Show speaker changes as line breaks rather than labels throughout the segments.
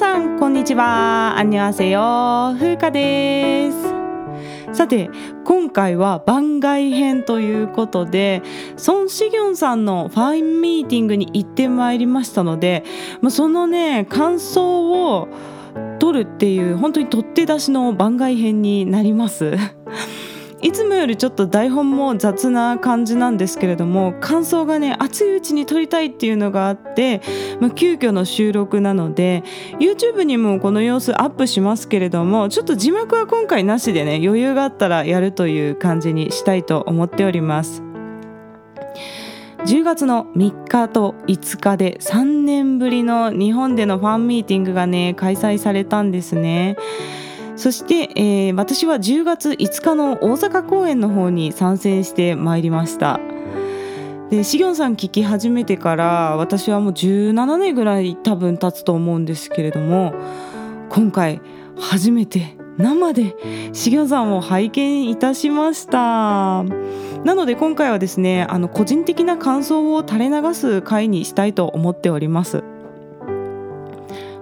さんこんにちは。アニョアセヨ風花です。さて今回は番外編ということでソン・シギョンさんのファインミーティングに行ってまいりましたのでそのね感想を取るっていう本当に取って出しの番外編になります。いつもよりちょっと台本も雑な感じなんですけれども感想がね熱いうちに撮りたいっていうのがあって、まあ、急遽の収録なので YouTube にもこの様子アップしますけれどもちょっと字幕は今回なしでね余裕があったらやるという感じにしたいと思っております。10月の3日と5日で3年ぶりの日本でのファンミーティングがね開催されたんですね。そして、えー、私は10月5日の大阪公演の方に参戦してまいりました。でシギョンさん聞き始めてから私はもう17年ぐらい多分経つと思うんですけれども今回初めて生でシギョンさんを拝見いたしました。なので今回はですねあの個人的な感想を垂れ流す回にしたいと思っております。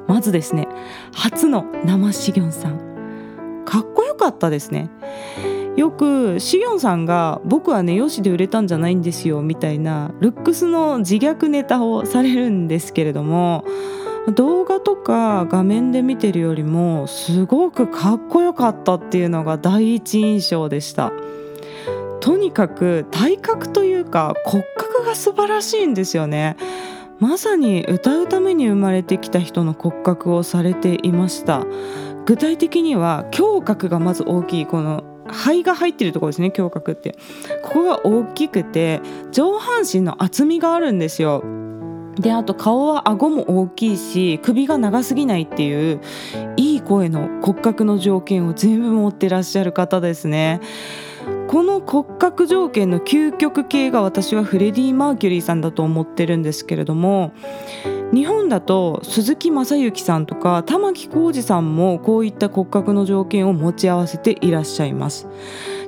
まずですね初の生シギョンさん。かっこよかったですね。よくシギョンさんが「僕はねよしで売れたんじゃないんですよ」みたいなルックスの自虐ネタをされるんですけれども動画とか画面で見てるよりもすごくかっこよかったっていうのが第一印象でした。とにかく体格というか骨格が素晴らしいんですよね。まさに歌うために生まれてきた人の骨格をされていました。具体的には胸郭がまず大きいこの肺が入ってるところですね胸郭って。ここが大きくて上半身の厚みがあるんですよ。であと顔は顎も大きいし首が長すぎないっていういい声の骨格の条件を全部持ってらっしゃる方ですね。この骨格条件の究極系が私はフレディ・マーキュリーさんだと思ってるんですけれども日本だと鈴木雅之さんとか玉置浩二さんもこういった骨格の条件を持ち合わせていらっしゃいます。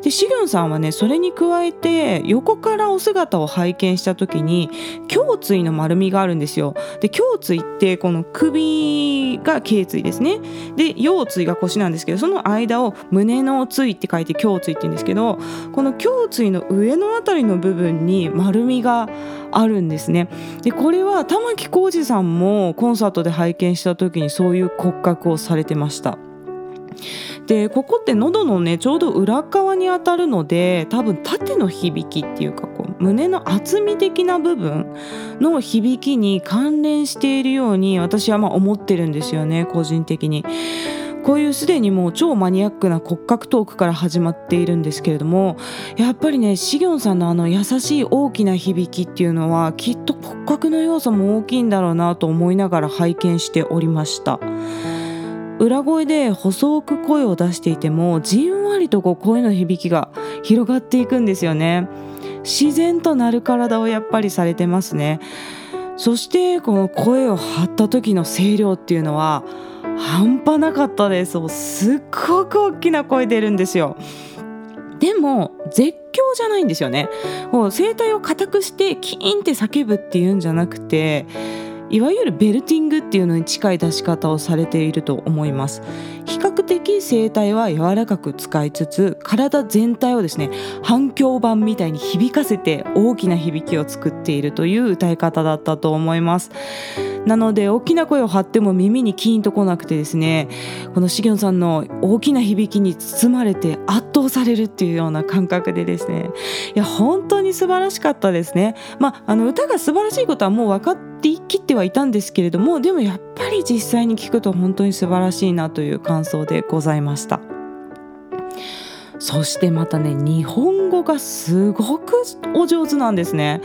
でシギョンさんはねそれに加えて横からお姿を拝見した時に胸椎の丸みがあるんですよ。で胸椎ってこの首が頸椎ですね。で腰椎が腰なんですけどその間を胸の椎って書いて胸椎って言うんですけどこの胸椎の上のあたりの部分に丸みがあるんですね。でこれは玉置浩二さんもコンサートで拝見した時にそういう骨格をされてました。でここって喉のねちょうど裏側に当たるので多分縦の響きっていうかこう胸の厚み的な部分の響きに関連しているように私はまあ思ってるんですよね個人的に。こういうすでにもう超マニアックな骨格トークから始まっているんですけれどもやっぱりねシギョンさんのあの優しい大きな響きっていうのはきっと骨格の要素も大きいんだろうなと思いながら拝見しておりました。裏声で細く声を出していてもじんわりとこう声の響きが広がっていくんですよね。自然となる体をやっぱりされてますね。そしてこの声を張った時の声量っていうのは半端なかったです。すっごく大きな声出るんですよ。でも絶叫じゃないんですよね。声帯を硬くしてキーンって叫ぶっていうんじゃなくていわゆるベルティングっていうのに近い出し方をされていると思います。比較的声帯は柔らかく使いつつ体全体をですね反響板みたいに響かせて大きな響きを作っているという歌い方だったと思います。なので大きな声を張っても耳にキーンとこなくてですねこのしげんさんの大きな響きに包まれて圧倒されるっていうような感覚でですね。いや本当に素晴らしかったですね。まああの歌が素晴らしいことはもう分かってきってはいたんですけれどもでもやっぱり実際に聞くと本当に素晴らしいなという感想でございました。そしてまたね日本語がすごくお上手なんですね。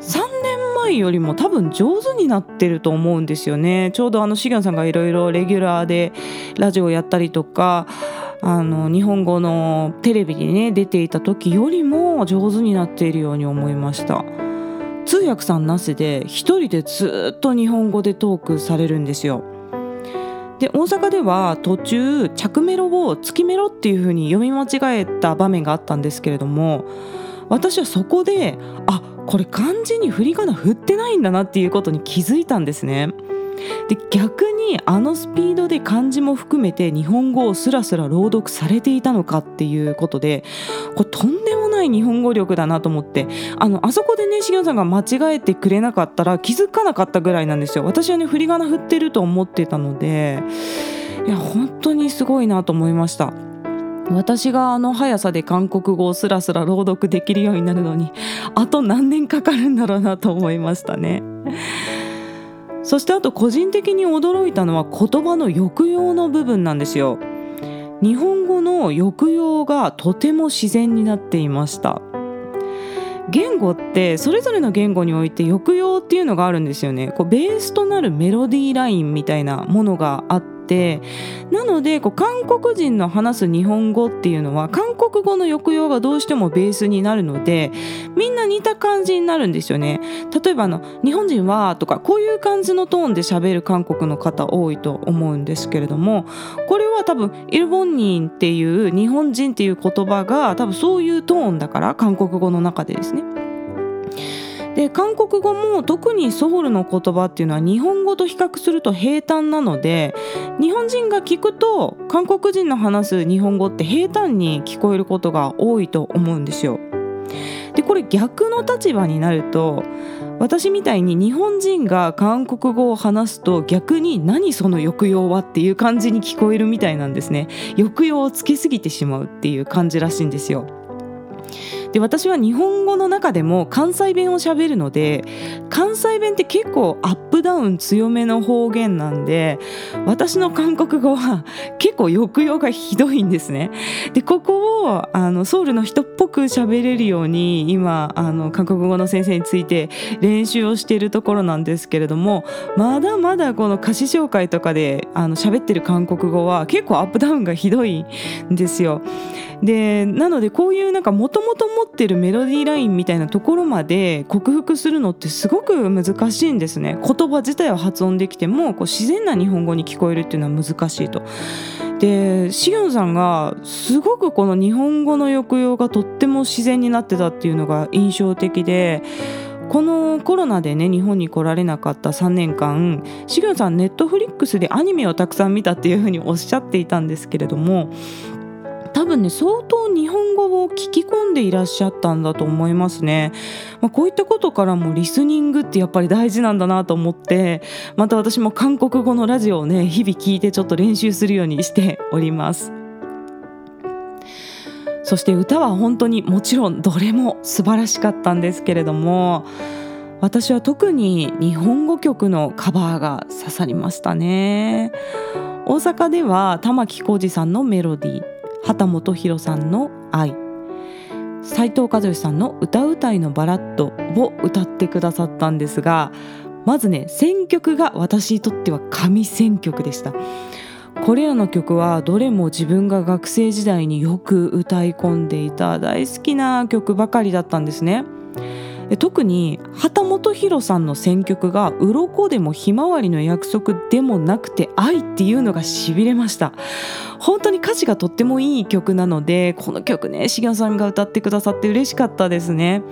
3年前よりも多分上手になってると思うんですよね。ちょうどあのシギョンさんがいろいろレギュラーでラジオやったりとかあの日本語のテレビにね出ていた時よりも上手になっているように思いました。通訳さんなしで一人でずっと日本語でトークされるんですよ。で大阪では途中着メロを月メロっていう風に読み間違えた場面があったんですけれども私はそこであこれ漢字に振り仮名振ってないんだなっていうことに気づいたんですね。で逆にあのスピードで漢字も含めて日本語をスラスラ朗読されていたのかっていうことでこれとんでもない日本語力だなと思って。あのあそこでねしげさんが間違えてくれなかったら気づかなかったぐらいなんですよ。私はね振り仮名振ってると思ってたので。いや本当にすごいなと思いました。私があの速さで韓国語をスラスラ朗読できるようになるのにあと何年かかるんだろうなと思いましたね。そしてあと個人的に驚いたのは言葉の抑揚の部分なんですよ。日本語の抑揚がとても自然になっていました。言語ってそれぞれの言語において抑揚っていうのがあるんですよね。こうベースとなるメロディーラインみたいなものがあってなのでこう韓国人の話す日本語っていうのは韓国語の抑揚がどうしてもベースになるのでみんな似た感じになるんですよね。例えばあの日本人はとかこういう感じのトーンで喋る韓国の方多いと思うんですけれどもこれは多分イルボンニンっていう日本人っていう言葉が多分そういうトーンだから韓国語の中でですね。で韓国語も特にソウルの言葉っていうのは日本語と比較すると平坦なので日本人が聞くと韓国人の話す日本語って平坦に聞こえることが多いと思うんですよ。でこれ逆の立場になると私みたいに日本人が韓国語を話すと逆に何その抑揚はっていう感じに聞こえるみたいなんですね抑揚をつけすぎてしまうっていう感じらしいんですよで私は日本語の中でも関西弁をしゃべるので関西弁って結構アップダウン強めの方言なんで私の韓国語は結構抑揚がひどいんですね。でここをあのソウルの人っぽく喋れるように今あの韓国語の先生について練習をしているところなんですけれどもまだまだこの歌詞紹介とかであの喋ってる韓国語は結構アップダウンがひどいんですよ。でなのでこういうなんかもともと持ってるメロディーラインみたいなところまで克服するのってすごく難しいんですね言葉自体は発音できてもこう自然な日本語に聞こえるっていうのは難しいと。でシオンさんがすごくこの日本語の抑揚がとっても自然になってたっていうのが印象的でこのコロナでね日本に来られなかった3年間しげんさんネットフリックスでアニメをたくさん見たっていうふうにおっしゃっていたんですけれども多分ね相当日本語を聞き込んでいらっしゃったんだと思いますね、まあ、こういったことからもリスニングってやっぱり大事なんだなと思ってまた私も韓国語のラジオをね日々聞いてちょっと練習するようにしております。そして歌は本当にもちろんどれも素晴らしかったんですけれども私は特に日本語曲のカバーが刺さりましたね。大阪では玉置浩二さんのメロディー。畑本博さんの「愛」斉藤和義さんの「歌うたいのバラッド」を歌ってくださったんですがまずね選曲が私にとっては神選曲でした。これらの曲はどれも自分が学生時代によく歌い込んでいた大好きな曲ばかりだったんですね。特に旗本博さんの選曲が「鱗でもひまわりの約束でもなくて愛」っていうのがしびれました本当に歌詞がとってもいい曲なのでこの曲ね重野さんが歌ってくださって嬉しかったですね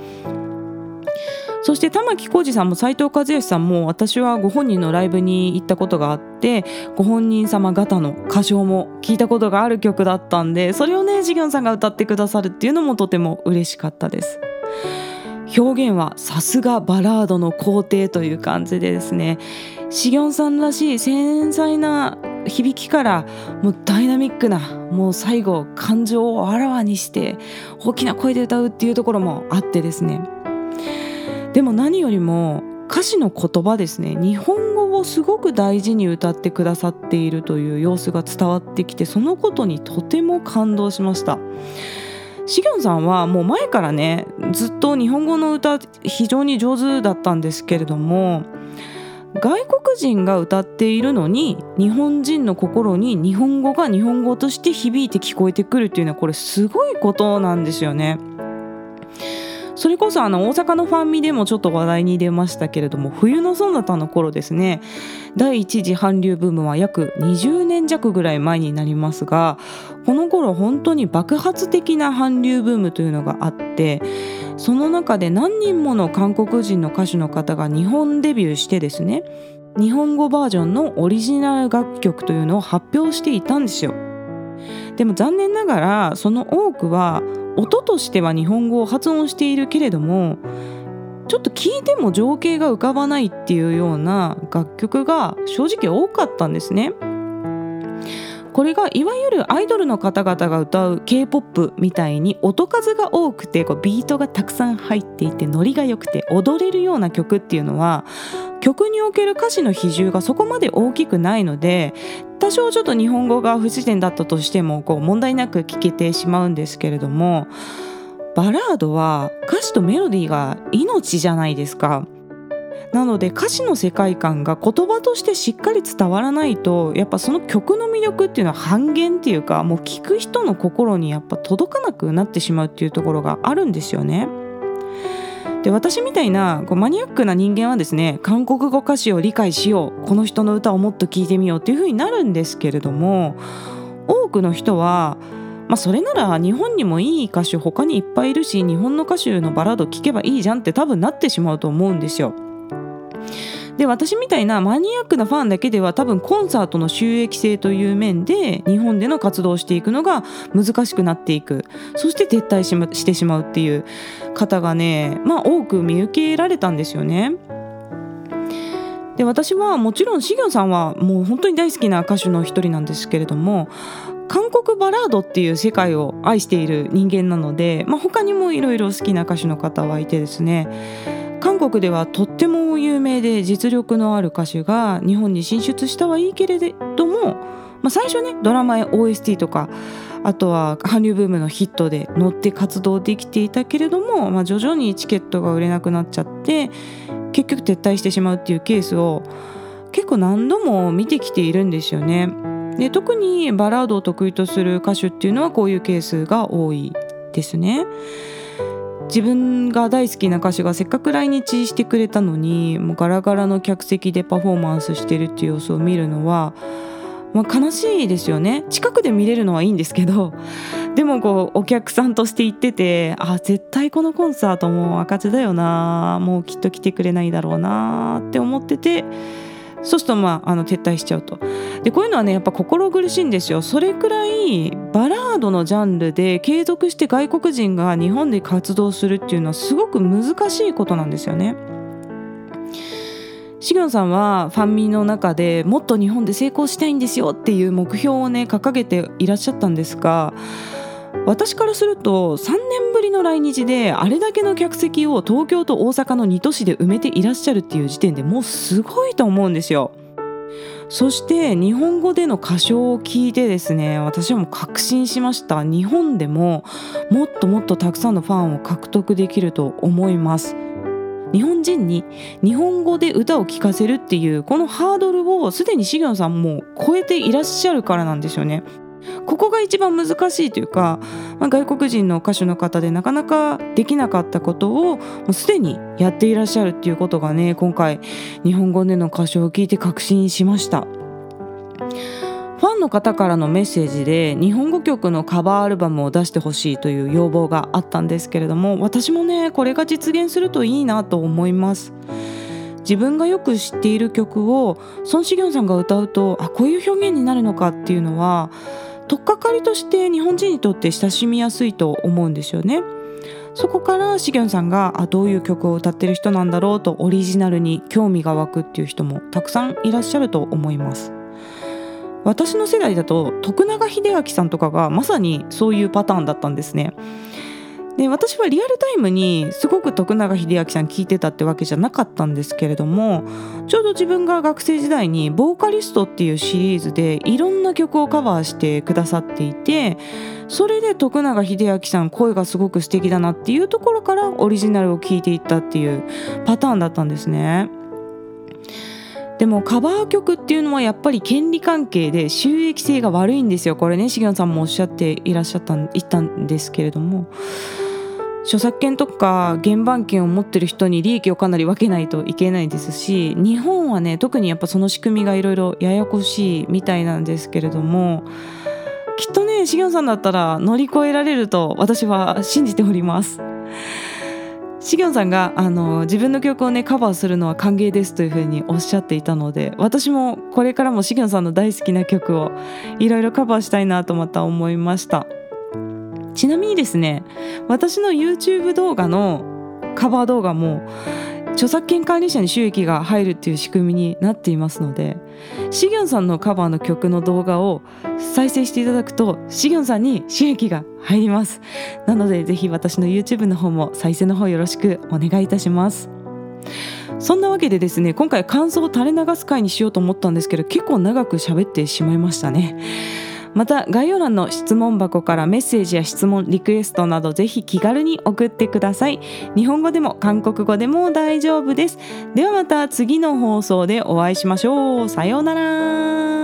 そして玉置浩二さんも斉藤和義さんも私はご本人のライブに行ったことがあってご本人様方の歌唱も聞いたことがある曲だったんでそれをねジギョンさんが歌ってくださるっていうのもとても嬉しかったです。表現はさすがバラードの皇帝という感じでですね。シギョンさんらしい繊細な響きからもうダイナミックなもう最後感情をあらわにして大きな声で歌うっていうところもあってですね。でも何よりも歌詞の言葉ですね。日本語をすごく大事に歌ってくださっているという様子が伝わってきてそのことにとても感動しました。シギョンさんはもう前からねずっと日本語の歌非常に上手だったんですけれども外国人が歌っているのに日本人の心に日本語が日本語として響いて聞こえてくるっていうのはこれすごいことなんですよね。それこそあの大阪のファンミでもちょっと話題に出ましたけれども冬のソナタの頃ですね第一次韓流ブームは約20年弱ぐらい前になりますがこの頃本当に爆発的な韓流ブームというのがあってその中で何人もの韓国人の歌手の方が日本デビューしてですね日本語バージョンのオリジナル楽曲というのを発表していたんですよ。でも残念ながらその多くは音としては日本語を発音しているけれどもちょっと聞いても情景が浮かばないっていうような楽曲が正直多かったんですね。これがいわゆるアイドルの方々が歌う K-POP みたいに音数が多くてこうビートがたくさん入っていてノリが良くて踊れるような曲っていうのは曲における歌詞の比重がそこまで大きくないので多少ちょっと日本語が不自然だったとしてもこう問題なく聴けてしまうんですけれどもバラードは歌詞とメロディーが命じゃないですか。なので歌詞の世界観が言葉としてしっかり伝わらないとやっぱその曲の魅力っていうのは半減っていうかもう聴く人の心にやっぱ届かなくなってしまうっていうところがあるんですよね。で私みたいなこうマニアックな人間はですね韓国語歌詞を理解しようこの人の歌をもっと聴いてみようっていう風になるんですけれども多くの人はまあ、それなら日本にもいい歌手他にいっぱいいるし日本の歌手のバラード聴けばいいじゃんって多分なってしまうと思うんですよ。で私みたいなマニアックなファンだけでは多分コンサートの収益性という面で日本での活動をしていくのが難しくなっていくそして撤退し,、ま、してしまうっていう方がねまあ多く見受けられたんですよね。で私はもちろんシギョンさんはもう本当に大好きな歌手の一人なんですけれども韓国バラードっていう世界を愛している人間なので、まあ、他にもいろいろ好きな歌手の方はいてですね韓国ではとっても有名で実力のある歌手が日本に進出したはいいけれども、まあ、最初ねドラマや OST とかあとは韓流ブームのヒットで乗って活動できていたけれども、まあ、徐々にチケットが売れなくなっちゃって結局撤退してしまうっていうケースを結構何度も見てきているんですよね。で特にバラードを得意とする歌手っていうのはこういうケースが多いですね。自分が大好きな歌手がせっかく来日してくれたのにもうガラガラの客席でパフォーマンスしてるっていう様子を見るのは、まあ、悲しいですよね。近くで見れるのはいいんですけど でもこうお客さんとして行っててあ絶対このコンサートもう赤字だよなもうきっと来てくれないだろうなって思っててそうするとまああの撤退しちゃうと。でこういうのはねやっぱ心苦しいんですよ。それくらいバラードのジャンルで継続して外国人が日本で活動するっていうのはすごく難しいことなんですよね。シギョンさんはファンミの中でもっと日本で成功したいんですよっていう目標をね掲げていらっしゃったんですが私からすると3年ぶりの来日であれだけの客席を東京と大阪の2都市で埋めていらっしゃるっていう時点でもうすごいと思うんですよ。そして日本語での歌唱を聞いてですね私はもう確信しました。日本でももっともっとたくさんのファンを獲得できると思います。日本人に日本語で歌を聴かせるっていうこのハードルをすでにシギョンさんも超えていらっしゃるからなんですよね。ここが一番難しいというか、まあ、外国人の歌手の方でなかなかできなかったことをもうすでにやっていらっしゃるっていうことがね今回日本語での歌唱を聞いて確信しました。ファンの方からのメッセージで日本語曲のカバーアルバムを出してほしいという要望があったんですけれども私もねこれが実現するといいなと思います自分がよく知っている曲をソン・シギョンさんが歌うとあこういう表現になるのかっていうのは取っかかりとして日本人にとって親しみやすいと思うんですよね。そこからしげんさんがあどういう曲を歌ってる人なんだろうとオリジナルに興味が湧くっていう人もたくさんいらっしゃると思います。私の世代だと徳永英明さんとかがまさにそういうパターンだったんですね。で私はリアルタイムにすごく徳永英明さん聴いてたってわけじゃなかったんですけれどもちょうど自分が学生時代に「ボーカリスト」っていうシリーズでいろんな曲をカバーしてくださっていてそれで徳永英明さん声がすごく素敵だなっていうところからオリジナルを聴いていったっていうパターンだったんですね。でもカバー曲っていうのはやっぱり権利関係で収益性が悪いんですよこれね重野さんもおっしゃっていらっしゃった言ったんですけれども著作権とか原版権を持ってる人に利益をかなり分けないといけないですし日本はね特にやっぱその仕組みがいろいろややこしいみたいなんですけれどもきっとね重野さんだったら乗り越えられると私は信じております。シギョンさんがあの自分の曲をねカバーするのは歓迎ですというふうにおっしゃっていたので私もこれからもシギョンさんの大好きな曲をいろいろカバーしたいなとまた思いましたちなみにですね私の YouTube 動画のカバー動画も著作権管理者に収益が入るっていう仕組みになっていますのでシギョンさんのカバーの曲の動画を再生していただくとシギョンさんに収益が入ります。なのでぜひ私の YouTube の方も再生の方よろしくお願いいたします。そんなわけでですね今回感想を垂れ流す回にしようと思ったんですけど結構長く喋ってしまいましたね。また概要欄の質問箱からメッセージや質問リクエストなどぜひ気軽に送ってください。日本語でも韓国語でも大丈夫です。ではまた次の放送でお会いしましょう。さようなら。